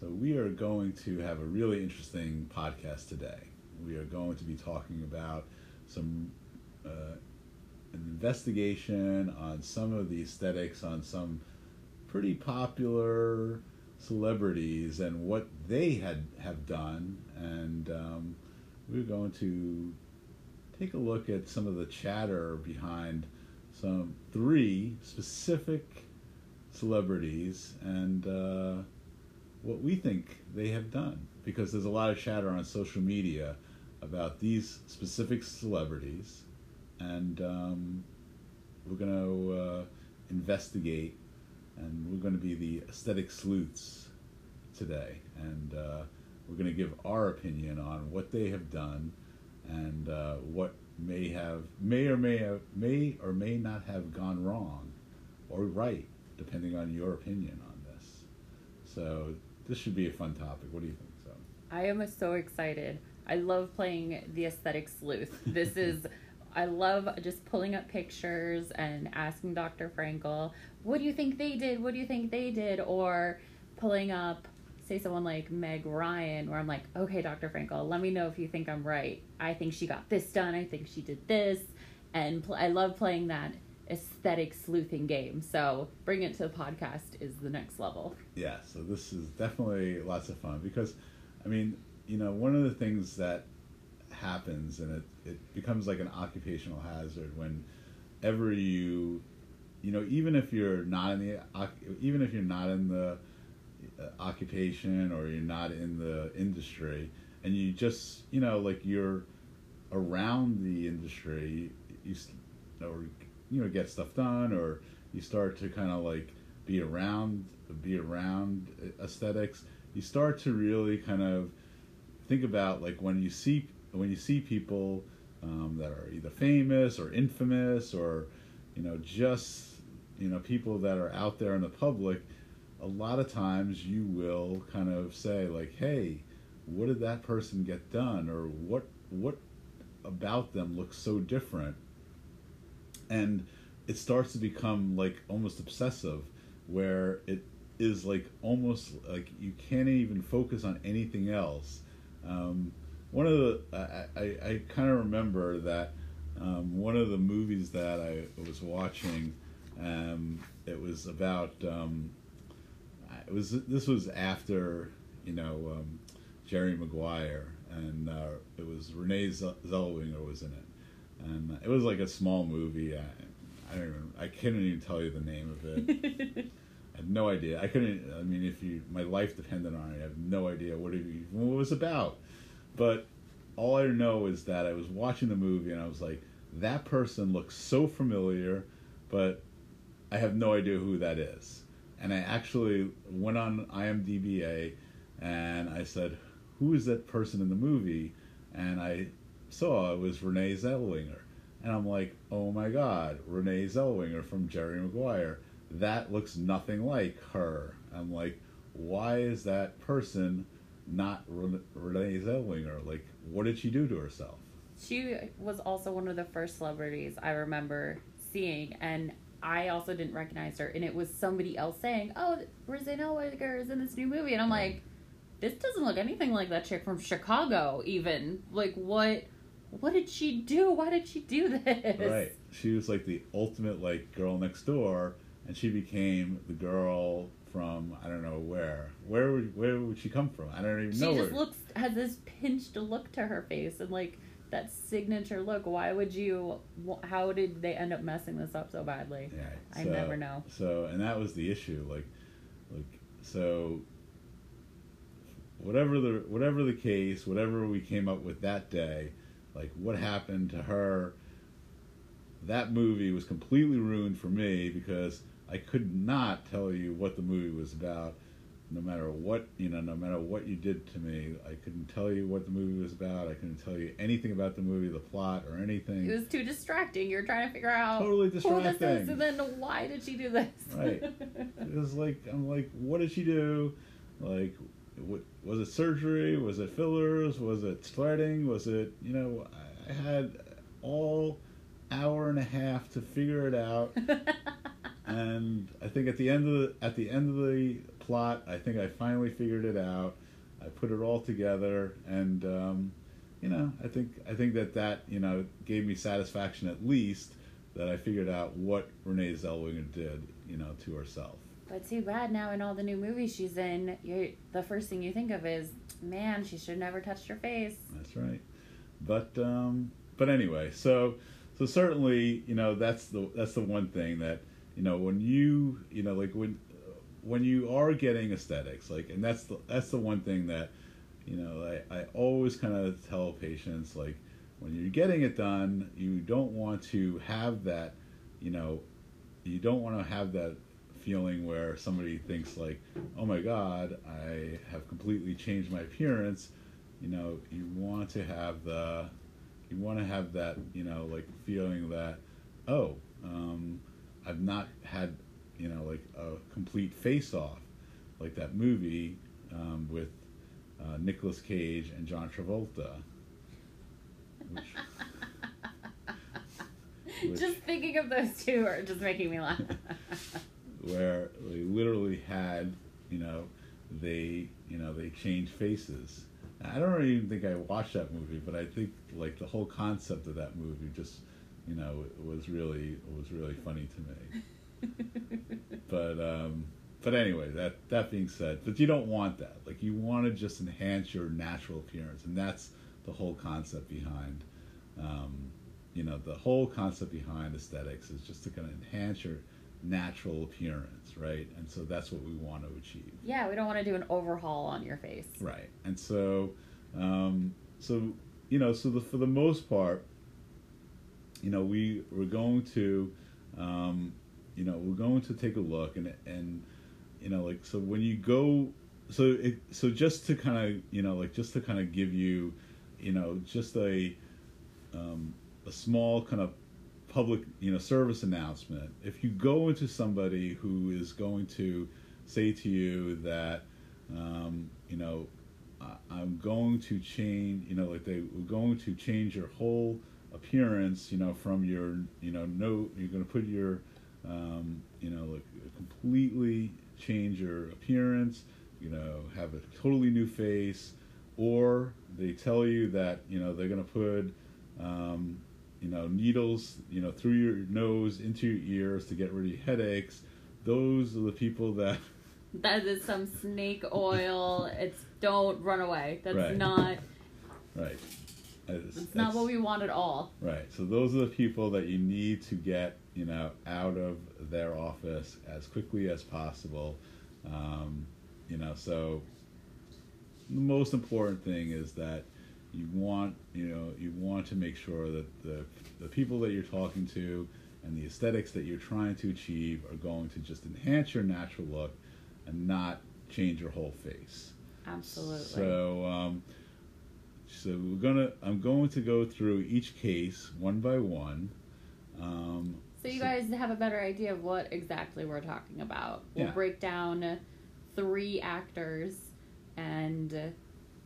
So, we are going to have a really interesting podcast today. We are going to be talking about some uh, an investigation on some of the aesthetics on some pretty popular celebrities and what they had have done, and um, we're going to take a look at some of the chatter behind some three specific celebrities and uh, what we think they have done because there's a lot of chatter on social media about these specific celebrities and um, we're going to uh, investigate and we're going to be the aesthetic sleuths today and uh, we're going to give our opinion on what they have done and uh, what may have may or may have, may or may not have gone wrong or right depending on your opinion on this. So this should be a fun topic what do you think so I am so excited. I love playing the aesthetic sleuth. This is, I love just pulling up pictures and asking Dr. Frankel, what do you think they did? What do you think they did? Or pulling up, say, someone like Meg Ryan, where I'm like, okay, Dr. Frankel, let me know if you think I'm right. I think she got this done. I think she did this. And pl- I love playing that aesthetic sleuthing game. So bring it to the podcast is the next level. yeah so this is definitely lots of fun because i mean you know one of the things that happens and it, it becomes like an occupational hazard whenever you you know even if you're not in the even if you're not in the uh, occupation or you're not in the industry and you just you know like you're around the industry you or you know get stuff done or you start to kind of like be around be around aesthetics you start to really kind of think about like when you see when you see people um, that are either famous or infamous or you know just you know people that are out there in the public a lot of times you will kind of say like hey what did that person get done? or what what about them looks so different and it starts to become like almost obsessive where it is like almost like you can't even focus on anything else. Um, one of the i, I, I kind of remember that um, one of the movies that i was watching um, it was about um, it was this was after you know um, jerry maguire and uh, it was renee Zell- zellweger was in it and uh, it was like a small movie I, I don't even I couldn't even tell you the name of it. I had no idea. I couldn't. I mean, if you my life depended on it, I have no idea what it, what it was about. But all I know is that I was watching the movie and I was like, that person looks so familiar, but I have no idea who that is. And I actually went on IMDb and I said, who is that person in the movie? And I saw it was Renee Zellweger. And I'm like, oh my god, Renee Zellweger from Jerry Maguire. That looks nothing like her. I'm like, why is that person not Ren- Renee Zellweger? Like, what did she do to herself? She was also one of the first celebrities I remember seeing, and I also didn't recognize her. And it was somebody else saying, "Oh, Renee Zellweger is in this new movie," and I'm like, "This doesn't look anything like that chick from Chicago." Even like, what? What did she do? Why did she do this? Right. She was like the ultimate like girl next door, and she became the girl from I don't know where. Where would where would she come from? I don't even She know She just where. looks has this pinched look to her face, and like that signature look. Why would you? How did they end up messing this up so badly? Yeah, I never know. So, and that was the issue. Like, like so. Whatever the whatever the case, whatever we came up with that day, like what happened to her. That movie was completely ruined for me because I could not tell you what the movie was about. No matter what you know, no matter what you did to me, I couldn't tell you what the movie was about. I couldn't tell you anything about the movie, the plot, or anything. It was too distracting. You're trying to figure out Totally who this distracting. is, and then why did she do this? Right. It was like I'm like, what did she do? Like, what, was it surgery? Was it fillers? Was it threading? Was it you know? I- I had all hour and a half to figure it out, and I think at the end of the at the end of the plot, I think I finally figured it out. I put it all together, and um, you know, I think I think that that you know gave me satisfaction at least that I figured out what Renee Zellweger did, you know, to herself. But too bad now in all the new movies she's in, you the first thing you think of is, man, she should never touched her face. That's right. But um, but anyway, so so certainly you know that's the that's the one thing that you know when you you know like when when you are getting aesthetics like and that's the that's the one thing that you know I, I always kind of tell patients like when you're getting it done you don't want to have that you know you don't want to have that feeling where somebody thinks like oh my god i have completely changed my appearance you know you want to have the you want to have that you know like feeling that oh um, i've not had you know like a complete face off like that movie um, with uh, Nicolas Cage and John Travolta. Which, which, just thinking of those two are just making me laugh. where they literally had, you know, they, you know, they changed faces. I don't even think I watched that movie, but I think like the whole concept of that movie just, you know, was really was really funny to me. but um, but anyway, that that being said, but you don't want that. Like you want to just enhance your natural appearance, and that's the whole concept behind, um, you know, the whole concept behind aesthetics is just to kind of enhance your natural appearance, right? And so that's what we want to achieve. Yeah, we don't want to do an overhaul on your face. Right, and so, um, so you know, so the, for the most part, you know, we we're going to, um, you know, we're going to take a look and and you know like so when you go so it so just to kind of you know like just to kind of give you you know just a um, a small kind of public you know service announcement if you go into somebody who is going to say to you that um, you know I'm going to change you know like they were going to change your whole appearance you know from your you know no you're going to put your um, you know like completely change your appearance, you know, have a totally new face, or they tell you that you know they're going to put um, you know needles you know through your nose into your ears to get rid of headaches. Those are the people that. That is some snake oil. it's don't run away. That's right. not. Right. It's, not what we want at all. Right. So those are the people that you need to get, you know, out of their office as quickly as possible. Um, you know, so the most important thing is that you want, you know, you want to make sure that the the people that you're talking to and the aesthetics that you're trying to achieve are going to just enhance your natural look and not change your whole face. Absolutely. So. Um, so we're gonna. I'm going to go through each case one by one. Um, so you so, guys have a better idea of what exactly we're talking about. We'll yeah. break down three actors, and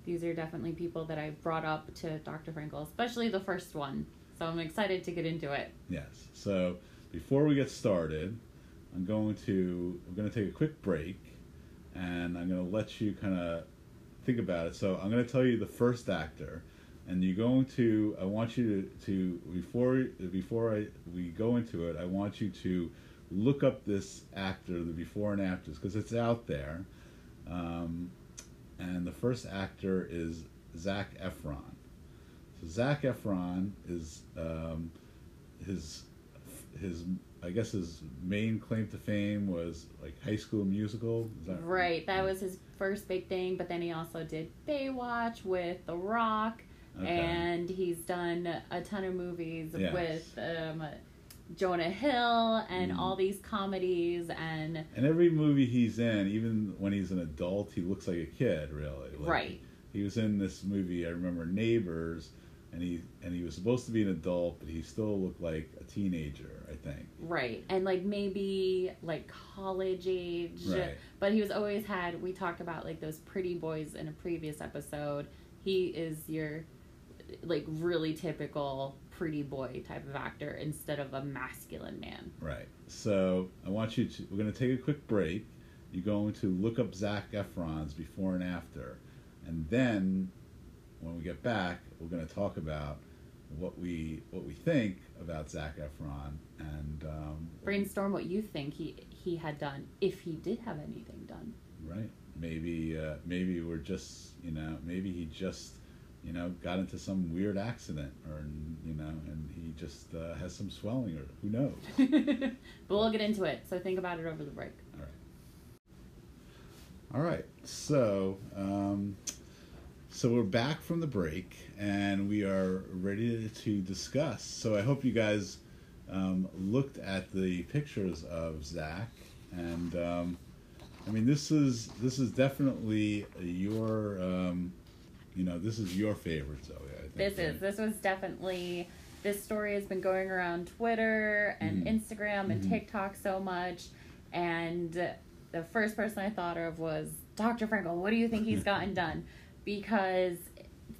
these are definitely people that I've brought up to Dr. Frankel, especially the first one. So I'm excited to get into it. Yes. So before we get started, I'm going to we're going to take a quick break, and I'm going to let you kind of think about it. So I'm going to tell you the first actor, and you're going to. I want you to, to before before I we go into it. I want you to look up this actor, the before and afters, because it's out there. Um, and the first actor is Zac Efron. So Zac Efron is um, his his I guess his main claim to fame was like High School Musical. That right, that was his first big thing. But then he also did Baywatch with The Rock, okay. and he's done a ton of movies yes. with um, Jonah Hill and mm. all these comedies and. And every movie he's in, even when he's an adult, he looks like a kid. Really, like, right. He was in this movie. I remember Neighbors and he and he was supposed to be an adult, but he still looked like a teenager. I think. Right, and like maybe like college age. Right. But he was always had. We talked about like those pretty boys in a previous episode. He is your like really typical pretty boy type of actor instead of a masculine man. Right. So I want you to. We're going to take a quick break. You're going to look up Zac Efron's before and after, and then when we get back, we're going to talk about what we what we think about Zac Efron and um, Brainstorm what you think he he had done if he did have anything done. right. Maybe uh, maybe we're just you know maybe he just you know got into some weird accident or you know and he just uh, has some swelling or who knows. but we'll get into it. So think about it over the break. All right. All right. So, um, so we're back from the break, and we are ready to discuss. So I hope you guys um, looked at the pictures of Zac, and um, I mean this is this is definitely your um, you know this is your favorite Zoe. Think, This is this was definitely this story has been going around Twitter and Mhm. Instagram and Mhm. TikTok so much, and the first person I thought of was Dr. Frankel. What do you think he's gotten done? Because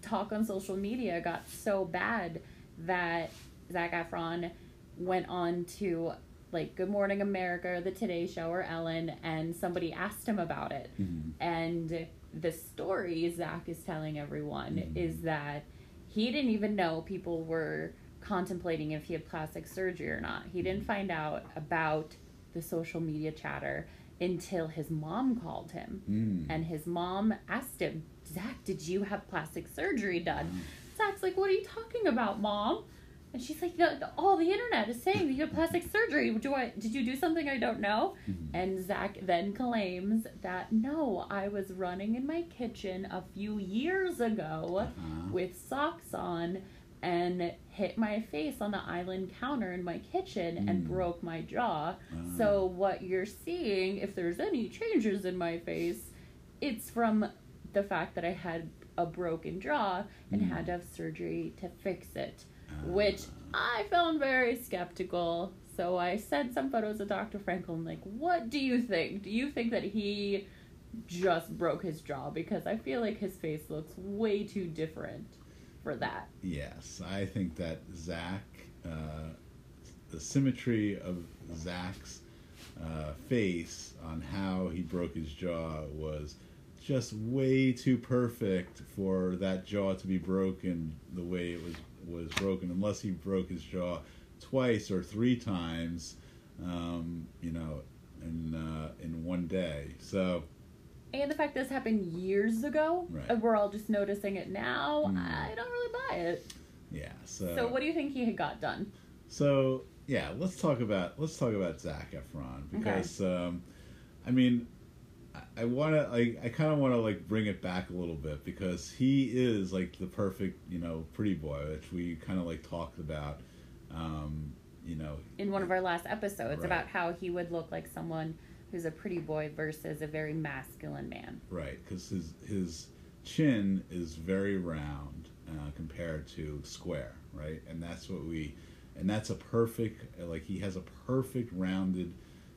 talk on social media got so bad that Zac Efron went on to like Good Morning America, or The Today Show, or Ellen, and somebody asked him about it. Mhm. And the story Zac is telling everyone Mhm. is that he didn't even know people were contemplating if he had plastic surgery or not. He didn't find out about the social media chatter until his mom called him. Mm. And his mom asked him, Zac, did you have plastic surgery done? Mm. Zac's like, What are you talking about, mom? And she's like, all the internet is saying that you have plastic surgery. Do I? Did you do something I don't know? Mhm. And Zac then claims that no, I was running in my kitchen a few years ago Uh-huh. with socks on and hit my face on the island counter in my kitchen and Mm. broke my jaw. Ah. So what you're seeing, if there's any changes in my face, it's from the fact that I had a broken jaw and Mm. had to have surgery to fix it. Which I found very skeptical. So I sent some photos of Dr. Frankel and like, what do you think? Do you think that he just broke his jaw? Because I feel like his face looks way too different for that. Yes, I think that Zac, uh, the symmetry of Zac's uh, face on how he broke his jaw was just way too perfect for that jaw to be broken the way it was was broken. Unless he broke his jaw twice or three times, um, you know, in uh, in one day. So And the fact this happened years ago, Right. and we're all just noticing it now, Mm. I don't really buy it. yeah, so So what do you think he had got done? So yeah, let's talk about let's talk about Zac Efron because um, I mean, I, I want to like I kind of want to like bring it back a little bit because he is like the perfect you know pretty boy which we kind of like talked about, um, you know. in one of our last episodes Right. about how he would look like someone who's a pretty boy versus a very masculine man. Right, because his his chin is very round uh, compared to square, right, and that's what we, and that's a perfect like he has a perfect rounded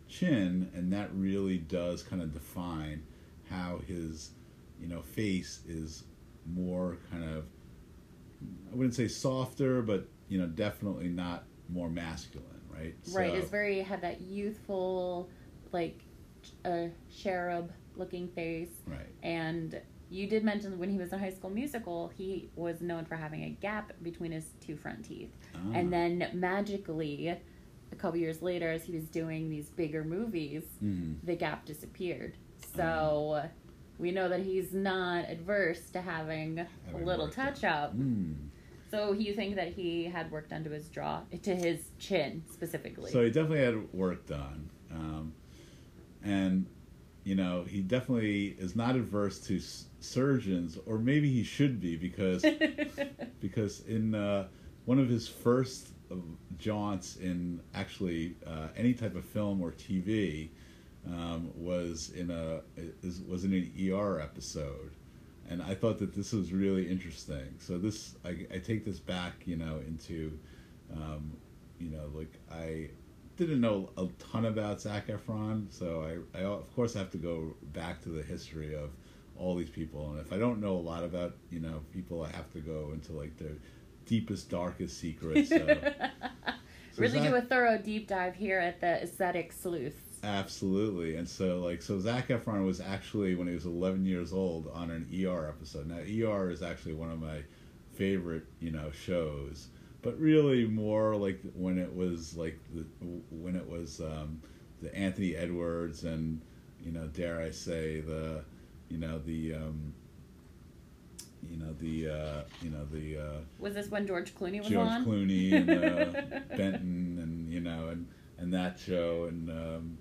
chin, and that really does kind of define how his, you know, face is more kind of, I wouldn't say softer, but you know, definitely not more masculine, right? Right, So- is very had that youthful, like, uh, cherub looking face. right. And you did mention when he was in High School Musical, he was known for having a gap between his two front teeth. Ah. And then magically, a couple years later, as he was doing these bigger movies, Mhm. the gap disappeared. So we know that he's not adverse to having a little touch up. Mm. So you think that he had work done to his jaw, to his chin specifically? So he definitely had work done, um, and you know he definitely is not adverse to s- surgeons, or maybe he should be because because in uh, one of his first jaunts in actually uh, any type of film or TV um, was in a is, was in an ER episode, and I thought that this was really interesting. So this I, I take this back, you know, into um, you know like I didn't know a ton about Zac Efron, so I, I of course have to go back to the history of all these people, and if I don't know a lot about you know people, I have to go into like their deepest, darkest secrets. So, so really Zac- do a thorough deep dive here at the aesthetic sleuths. Absolutely, and so like so Zac Efron was actually when he was 11 years old on an ER episode. Now ER is actually one of my favorite you know shows, but really more like when it was like the when it was um, the Anthony Edwards and you know dare I say the you know the um, you know the uh, you know the uh, Was this when George Clooney was George on? Clooney and uh, Benton and you know and and that show and um,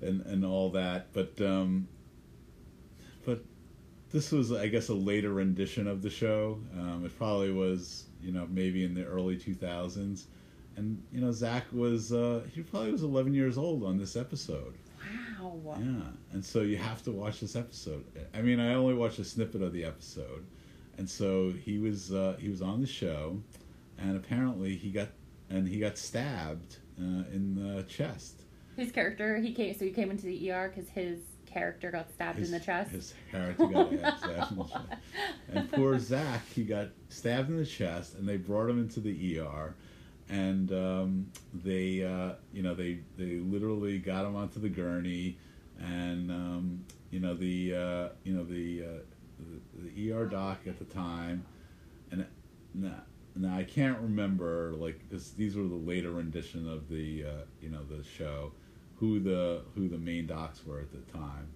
and and all that, but um, but this was I guess a later rendition of the show. Um, it probably was you know maybe in the early two thousands, and you know Zac was uh, he probably was eleven years old on this episode. Wow. Yeah, and so you have to watch this episode. I mean, I only watched a snippet of the episode, and so he was uh, he was on the show, and apparently he got and he got stabbed uh, in the chest. His character, he came. So he came into the ER because his character got stabbed His, in the chest. His character got stabbed in the chest, and poor Zac, he got stabbed in the chest, and they brought him into the ER. And um, they, uh, you know, they they literally got him onto the gurney, and um, you know the uh, you know the, uh, the the ER doc at the time, and now, now I can't remember like because these were the later rendition of the uh, you know the show, who the who the main docs were at the time,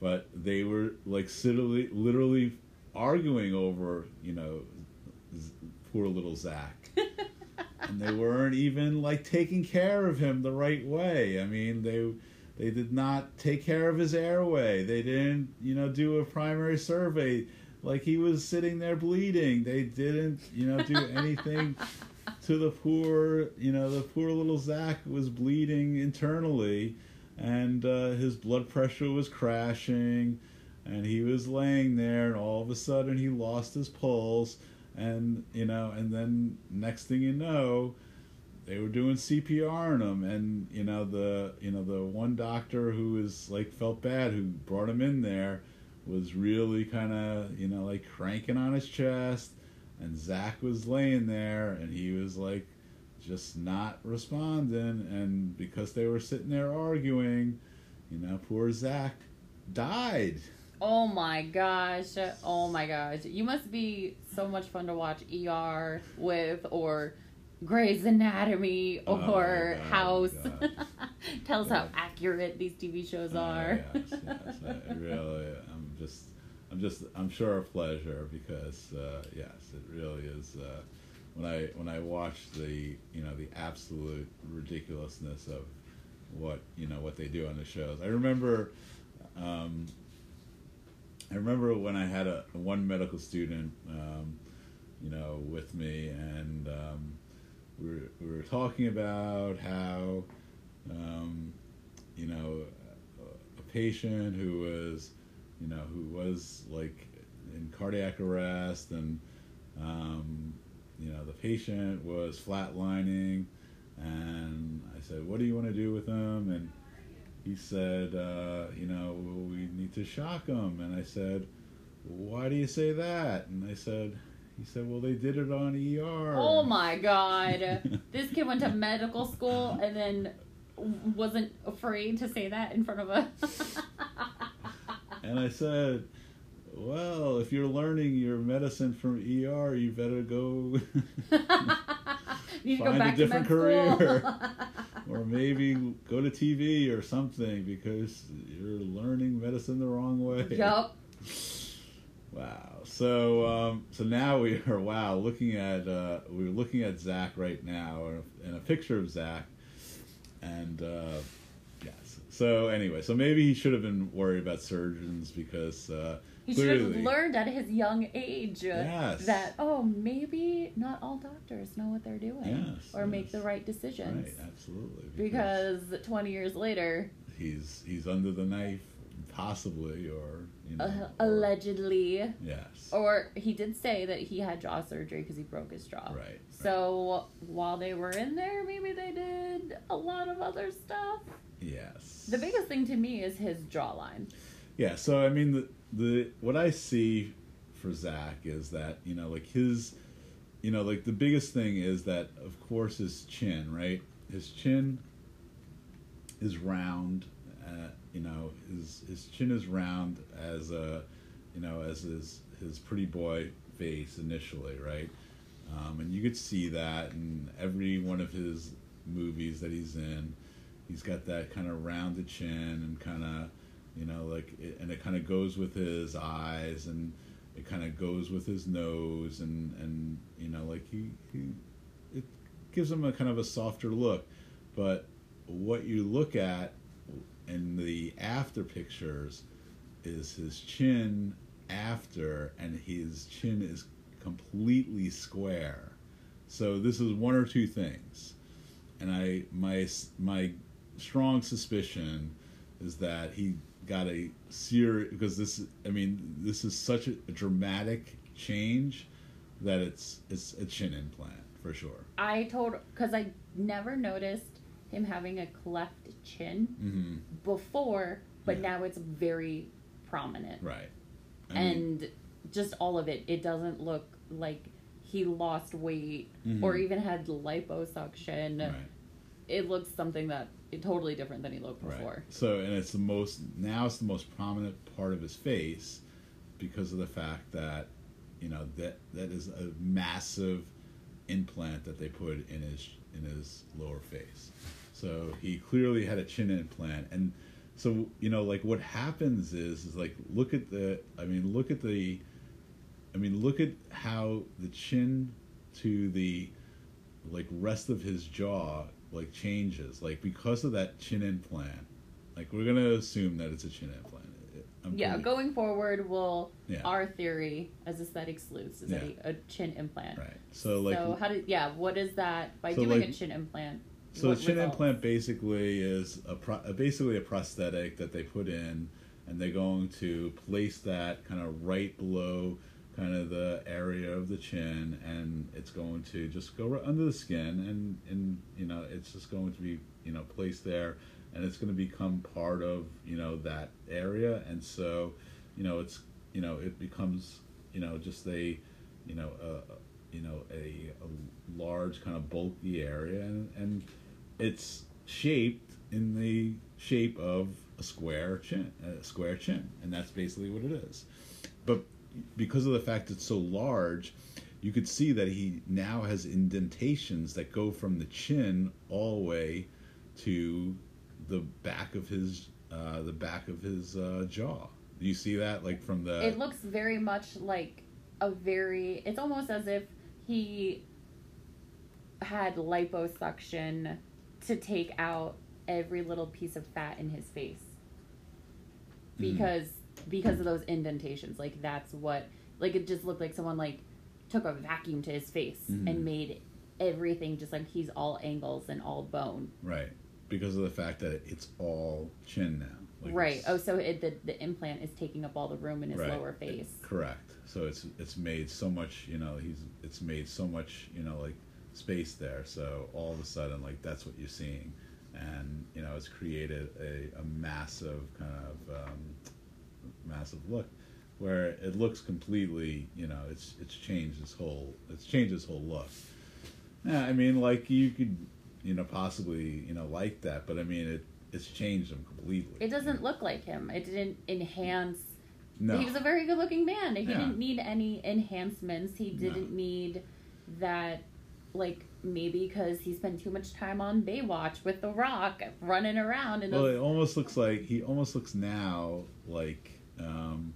but they were like literally literally arguing over you know poor little Zac. and they weren't even like taking care of him the right way. I mean, they they did not take care of his airway. They didn't, you know, do a primary survey like he was sitting there bleeding. They didn't, you know, do anything to the poor, you know, the poor little Zac was bleeding internally and uh, his blood pressure was crashing and he was laying there and all of a sudden he lost his pulse and you know and then next thing you know they were doing CPR on him and you know the you know the one doctor who was like felt bad who brought him in there was really kind of you know like cranking on his chest. And Zac was laying there and he was like just not responding. And because they were sitting there arguing you know poor Zac died Oh my gosh. Oh my gosh. You must be so much fun to watch ER with or Grey's Anatomy Oh or God, House. Tell us how accurate these TV shows Uh, are. yes, yes. I really, I'm just, I'm just, I'm sure a pleasure because uh, yes, it really is. Uh, when I when I watch the you know the absolute ridiculousness of what you know what they do on the shows. I remember, um, I remember when I had a one medical student, um, you know, with me, and um, we were we were talking about how, um, you know, a, patient who was, you know, who was like in cardiac arrest, and um, you know, the patient was flatlining, and I said, "What do you want to do with them?" and he said, uh, you know, we need to shock him. And I said, why do you say that? And I said, he said, well, they did it on ER. Oh my god. this kid went to medical school and then wasn't afraid to say that in front of a And I said, well, if you're learning your medicine from ER, you better go, Need to go Find a back different career. or maybe go to TV or something because you're learning medicine the wrong way. yup. Wow. So um, so now we are wow looking at uh, we're looking at Zac right now and a picture of Zac, and uh. So anyway, so maybe he should have been worried about surgeons because uh, He should have learned at his young age Yes. that oh maybe not all doctors know what they're doing Yes, or make the right decisions. Right absolutely because 20 years later he's he's under the knife possibly or you know uh, or- allegedly. Yes. Or he did say that he had jaw surgery because he broke his jaw. Right. So while they were in there maybe they did a lot of other stuff yes the biggest thing to me is his jawline Yeah, so I mean the the what I see for Zac is that you know like his you know, like the biggest thing is that, of course, his chin, right? His chin is round. Uh, you know, his his chin is round as a, you know, as his his pretty boy face initially, right? Um, and you could see that in every one of his movies that he's in. He's got that kind of rounded chin and kind of, you know, like, it, and it kind of goes with his eyes and it kind of goes with his nose and and you know, like he he, it gives him a kind of a softer look. But what you look at in the after pictures is his chin after, and his chin is completely square. So this is one or two things, and I my my strong suspicion is that he got a serious because this I mean this is such a, a dramatic change that it's it's a chin implant for sure. I told because I never noticed him having a cleft chin hmm before, but Yeah. now it's very prominent. Right. I mean, and just all of it, it doesn't look like he lost weight or Mhm. even had liposuction. right. It looks something that it totally different than he looked Right. before. So, and it's the most now it's the most prominent part of his face because of the fact that you know that that is a massive implant that they put in his in his lower face. So he clearly had a chin implant, and so you know, like what happens is is like look at the I mean look at the I mean look at how the chin to the like rest of his jaw like changes like because of that chin implant like we're gonna assume that it's a chin implant I'm Yeah, pretty- going forward, we'll Yeah. our theory as aesthetic sleuths is Yeah. a chin implant. right so like so how did yeah? What is that by So, doing like- a chin implant? So a chin results? implant basically is a pro- basically a prosthetic that they put in, and they're going to place that kind of right below kind of the area of the chin, and it's going to just go right under the skin, and and you know it's just going to be you know placed there, and it's going to become part of you know that area, and so you know it's you know it becomes you know just a you know a, you know a, a large kind of bulky area. And, and it's shaped in the shape of a square chin a square chin and that's basically what it is. But because of the fact it's so large you could see that he now has indentations that go from the chin all the way to the back of his uh, the back of his uh, jaw do you see that like from the it looks very much like a very. It's almost as if he had liposuction to take out every little piece of fat in his face Mhm. because because of those indentations like that's what like it just looked like someone like took a vacuum to his face Mhm. and made everything just like he's all angles and all bone Right. Because of the fact that it's all chin now. Like right oh so it, the, the implant is taking up all the room in his Right. lower face Correct. So it's it's made so much, you know, he's it's made so much, you know, like space there. So all of a sudden, like that's what you're seeing, and you know, it's created a, a massive kind of um, massive look, where it looks completely, you know, it's it's changed this whole it's changed his whole look. Yeah, I mean, like you could, you know, possibly, you know, like that, but I mean, it it's changed him completely. it doesn't look like him it didn't enhance No. He was a very good looking man. He Yeah. didn't need any enhancements. He didn't need that, like, maybe because he spent too much time on Baywatch with The Rock running around. And Well, those, it almost looks like he almost looks now like um,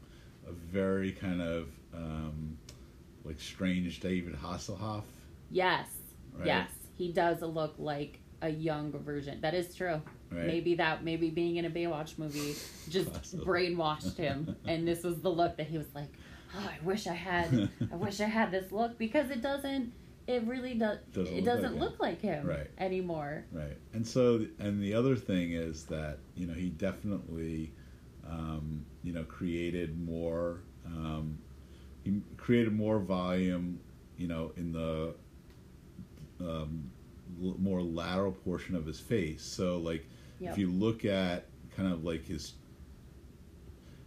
a very kind of um, like strange David Hasselhoff. yes, Right. yes, he does look like a young version. That is true. Right. Maybe that, maybe being in a Baywatch movie just Possibly. brainwashed him. and this was the look that he was like, oh, I wish I had, I wish I had this look because it doesn't, it really does, Doesn't it look like doesn't him. look like him Right. anymore. Right. And so, and the other thing is that you know he definitely, um, you know, created more. Um, he created more volume, you know, in the um, l- more lateral portion of his face. So, like, Yep. if you look at kind of like his,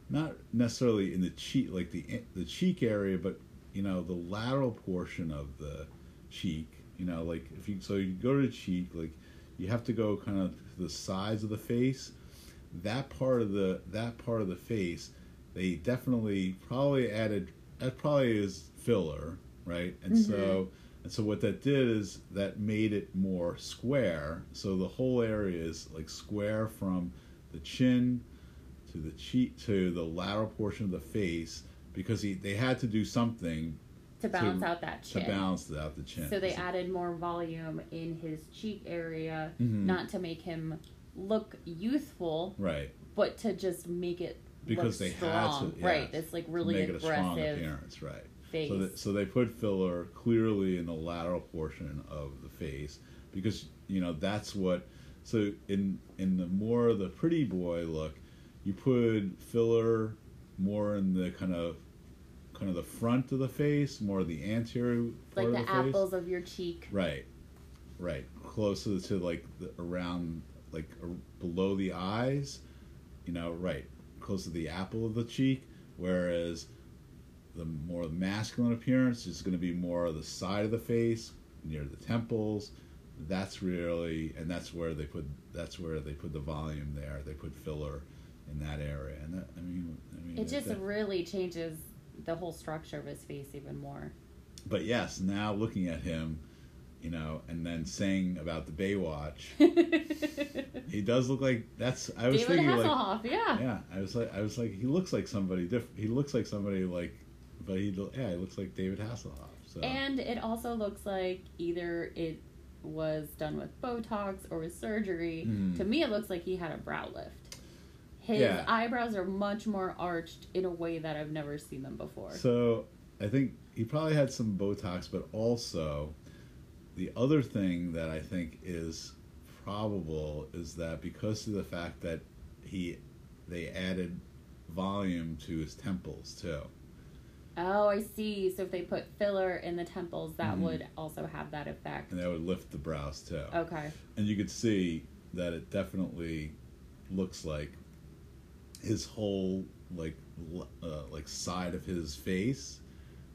not necessarily in the cheek, like the the cheek area, but you know the lateral portion of the cheek. You know, like if you so you go to the cheek, like you have to go kind of to the sides of the face. That part of the that part of the face, they definitely probably added. That probably is filler, right? And Mm-hmm. so and so what that did is that made it more square. So the whole area is like square from the chin to the cheek to the lateral portion of the face because he they had to do something to balance to- out that chin. to balance out the chin. So they added more volume in his cheek area, Mhm. not to make him look youthful, right but to just make it Because look they had to, yeah, right, this like really make it a strong appearance, right? face. So, that, so they put filler clearly in the lateral portion of the face because you know that's what. So in in the more the pretty boy look, you put filler more in the kind of kind of the front of the face, more the anterior part like the of the face. apples of your cheek. Right, right, closer to like the, around like below the eyes, you know, right, close to the apple of the cheek. Whereas the more masculine appearance is going to be more of the side of the face, near the temples. That's really, and that's where they put. That's where they put the volume there. They put filler in that area, and that, I mean, I mean, It just that- really changes the whole structure of his face even more. but yes, now looking at him, you know, and then saying about the Baywatch. He does look like that's. I was David thinking like, yeah. yeah. I was like, I was like, he looks like somebody different. He looks like somebody like, but he, yeah, he looks like David Hasselhoff. So And it also looks like either it was done with Botox or with surgery. Mm. To me, it looks like he had a brow lift. His Yeah. eyebrows are much more arched in a way that I've never seen them before. so I think he probably had some Botox, but also the other thing that I think is probable is that because of the fact that he they added volume to his temples too. oh, I see. So if they put filler in the temples, that Mhm. would also have that effect. and that would lift the brows too. Okay. And you could see that it definitely looks like his whole like uh, like side of his face.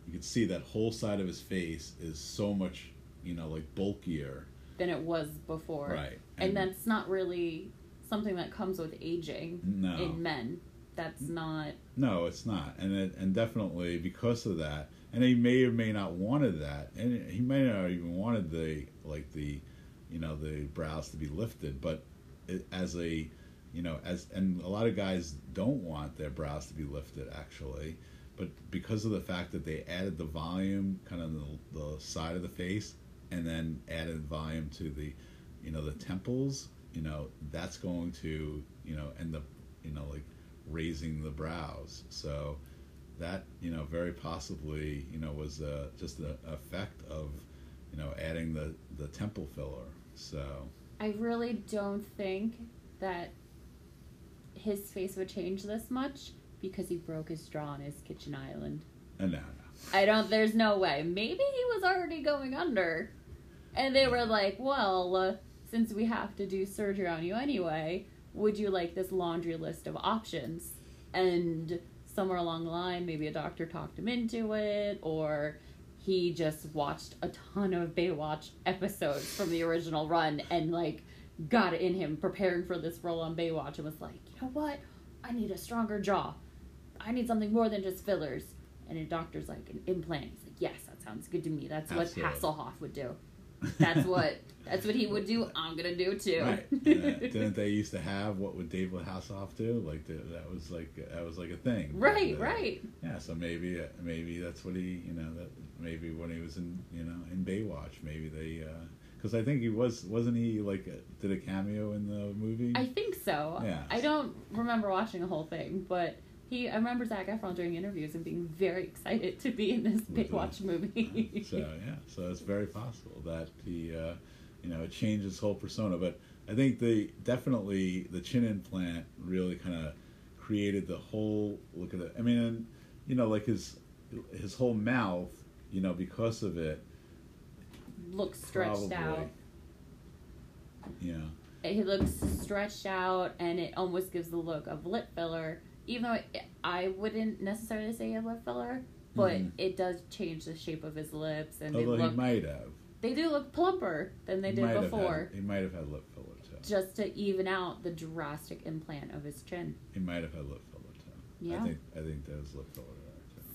You can see that whole side of his face is so much you know like bulkier, Than it was before. right? And, that's not really something that comes with aging no, in men. That's not. no, it's not, and it, and definitely because of that, and he may or may not wanted that, and he may not even wanted the like the, you know, the brows to be lifted, but it, as a, you know, as and a lot of guys don't want their brows to be lifted actually, but because of the fact that they added the volume kind of the, the side of the face, and then added volume to the, you know, the temples, you know, that's going to, you know, end up, you know, like raising the brows. So that you know very possibly you know was uh, just the effect of you know adding the the temple filler. So I really don't think that his face would change this much because he broke his jaw on his kitchen island. and no, no. I don't. There's no way. Maybe he was already going under, and they were like, "Well, uh, since we have to do surgery on you anyway, would you like this laundry list of options?" And somewhere along the line, maybe a doctor talked him into it, or he just watched a ton of Baywatch episodes from the original run and like got it in him preparing for this role on Baywatch and was like, "You know what? I need a stronger jaw. I need something more than just fillers." And a doctor's like, an implant. He's like, yes, that sounds good to me. That's what Hasselhoff would do. That's what that's what he would do. I'm gonna do too. Right. Uh, didn't they used to have what would David Hasselhoff do? Like the, that was like that was like a thing. right, uh, right. Yeah. So maybe uh, maybe that's what he you know that maybe when he was in you know in Baywatch maybe they because I think he was wasn't he like uh, did a cameo in the movie. I think so. Yeah. I don't remember watching the whole thing, but he. I remember Zac Efron doing interviews and being very excited to be in this big the- Baywatch movie. so yeah, so it's very possible that he, uh, you know, it changed his whole persona. But I think the definitely the chin implant really kind of created the whole look at it. I mean, and, you know, like his his whole mouth, you know, because of it, looks stretched probably, out. Yeah, He looks stretched out, and it almost gives the look of lip filler. Even though it, I wouldn't necessarily say a lip filler, but Mhm. it does change the shape of his lips, and Although they look he might have. they do look plumper than they He did before, had- he might have had lip filler too. just to even out the drastic implant of his chin. He might have had lip filler too. Yeah. I think I think there's lip filler.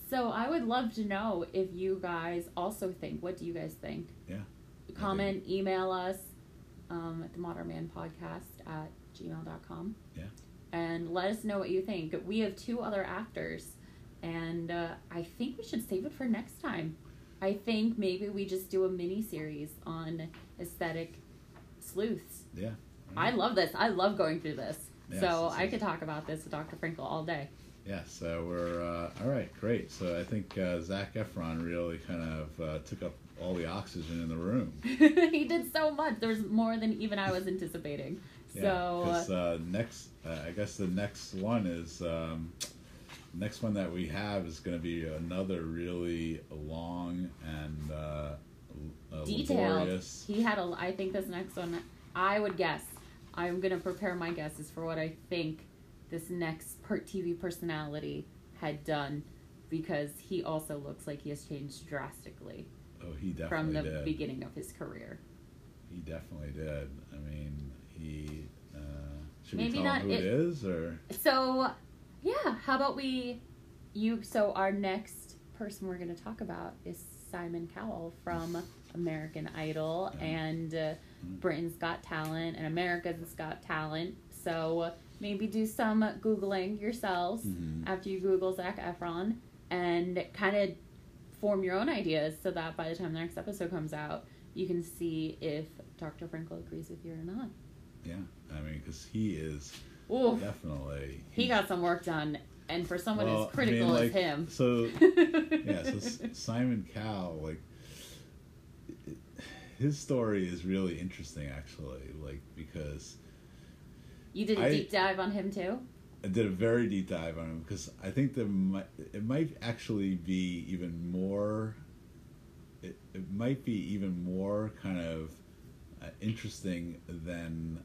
So I would love to know if you guys also think. What do you guys think? Yeah. Comment, email us um, at the Modern Man Podcast at gmail.com. Yeah. And let us know what you think. We have two other actors, and uh, I think we should save it for next time. I think maybe we just do a mini series on aesthetic sleuths. Yeah. I love this. I love going through this. Yes, so I could talk about this with Dr. Frankel all day. Yeah, so we're uh, all right, great. So I think uh, Zac Efron really kind of uh, took up all the oxygen in the room. he did so much. There's more than even I was anticipating. Yeah, so 'cause, uh, next, uh, I guess the next one is um, next one that we have is going to be another really long and uh, uh, detailed. laborious. He had a. I think this next one. I would guess. I'm gonna prepare my guesses for what I think this next per TV personality had done, because he also looks like he has changed drastically Oh, he definitely from the did. beginning of his career. He definitely did. I mean, he. Uh, should Maybe we tell who it- it is, or So, yeah. How about we? You. So our next person we're gonna talk about is Simon Cowell from American Idol Yeah. and uh, Mm. Britain's Got Talent and America's Got Talent. So maybe do some googling yourselves Mhm. after you Google Zac Efron and kind of form your own ideas so that by the time the next episode comes out, you can see if Dr. Frankel agrees with you or not. yeah, I mean, because he is Ooh, definitely he got some work done, and for someone Well, as critical I mean, as him. So yeah, so Simon Cowell, like his story is really interesting, actually. Like because you did a I- deep dive on him too. I did a very deep dive on him because I think there might it might actually be even more. It, it might be even more kind of uh, interesting than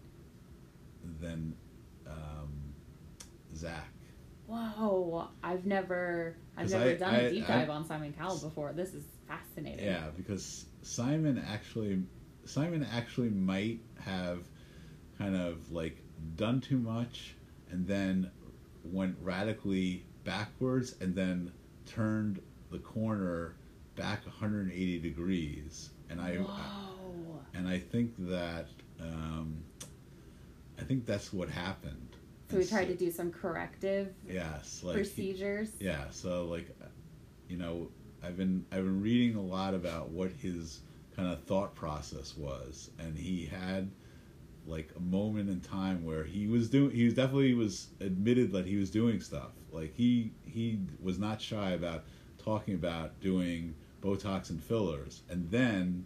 than um, Zac. Whoa, I've never, I've never I- done I- a deep dive on Simon Cowell before. This is fascinating. Yeah, because Simon actually Simon actually might have kind of like done too much and then went radically backwards and then turned the corner back 180 degrees and I Whoa. and I think that um, I think that's what happened. So we tried to do some corrective yes, like he- procedures. yeah, so like, you know, I've been I've been reading a lot about what his kind of thought process was, and he had like a moment in time where he was doing he was definitely was admitted that he was doing stuff. Like he he was not shy about talking about doing botox and fillers. And then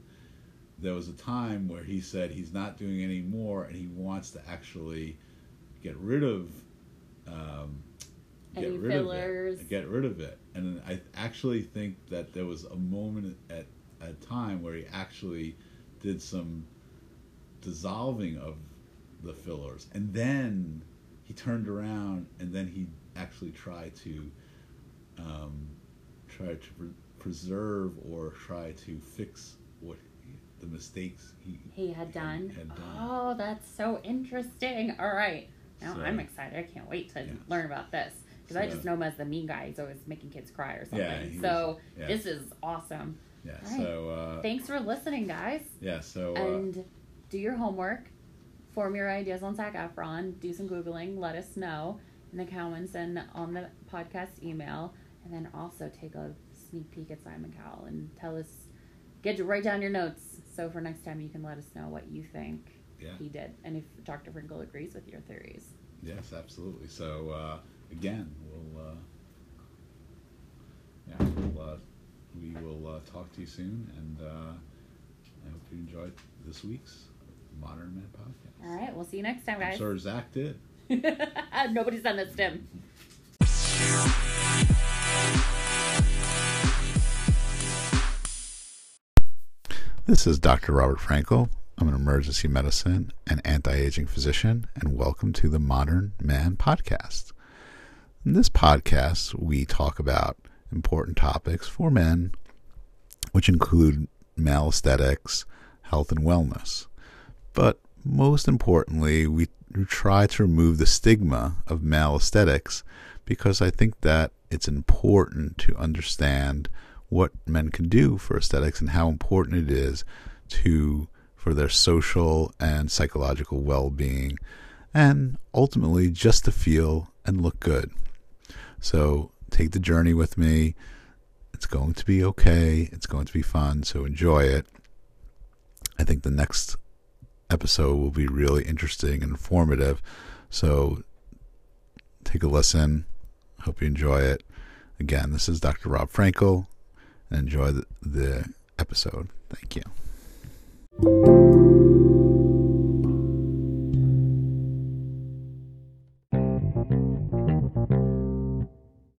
there was a time where he said he's not doing any more and he wants to actually get rid of um, Any get rid fillers. of it get rid of it. And i actually think that there was a moment at a time where he actually did some dissolving of the fillers and then he turned around and then he actually tried to um, try to pre- preserve or try to fix what he, the mistakes he He had done. had done. Oh, that's so interesting. All right. Now So- I'm excited. I can't wait to Yeah. learn about this. Because I just know him as the mean guy. He's always making kids cry or something. Yeah, so was- yeah. this is awesome. yeah right. so uh, Thanks for listening, guys. yeah so uh, and do your homework. Form your ideas on Zac Efron. Do some Googling. Let us know in the comments and on the podcast email. And then also take a sneak peek at Simon Cowell and tell us, get to write down your notes. So for next time, you can let us know what you think yeah he did and if Dr. Wrinkle agrees with your theories. Yes, absolutely. So uh, again, we'll uh, yeah, we'll, uh, we will uh, talk to you soon, and uh, I hope you enjoyed this week's Modern Man podcast. All right, we'll see you next time, I'm guys. sure Zac did. Nobody's done this, Tim. This is Dr. Robert Frankel. I'm an emergency medicine and anti-aging physician, and welcome to the Modern Man podcast. In this podcast, we talk about important topics for men, which include male aesthetics, health, and wellness. But most importantly, we try to remove the stigma of male aesthetics because I think that it's important to understand what men can do for aesthetics and how important it is to for their social and psychological well-being and ultimately just to feel and look good. So take the journey with me. It's going to be okay. It's going to be fun. So enjoy it. I think the next episode will be really interesting and informative. So take a listen. Hope you enjoy it. Again, this is Dr. Rob Frankel. Enjoy the, the episode. Thank you.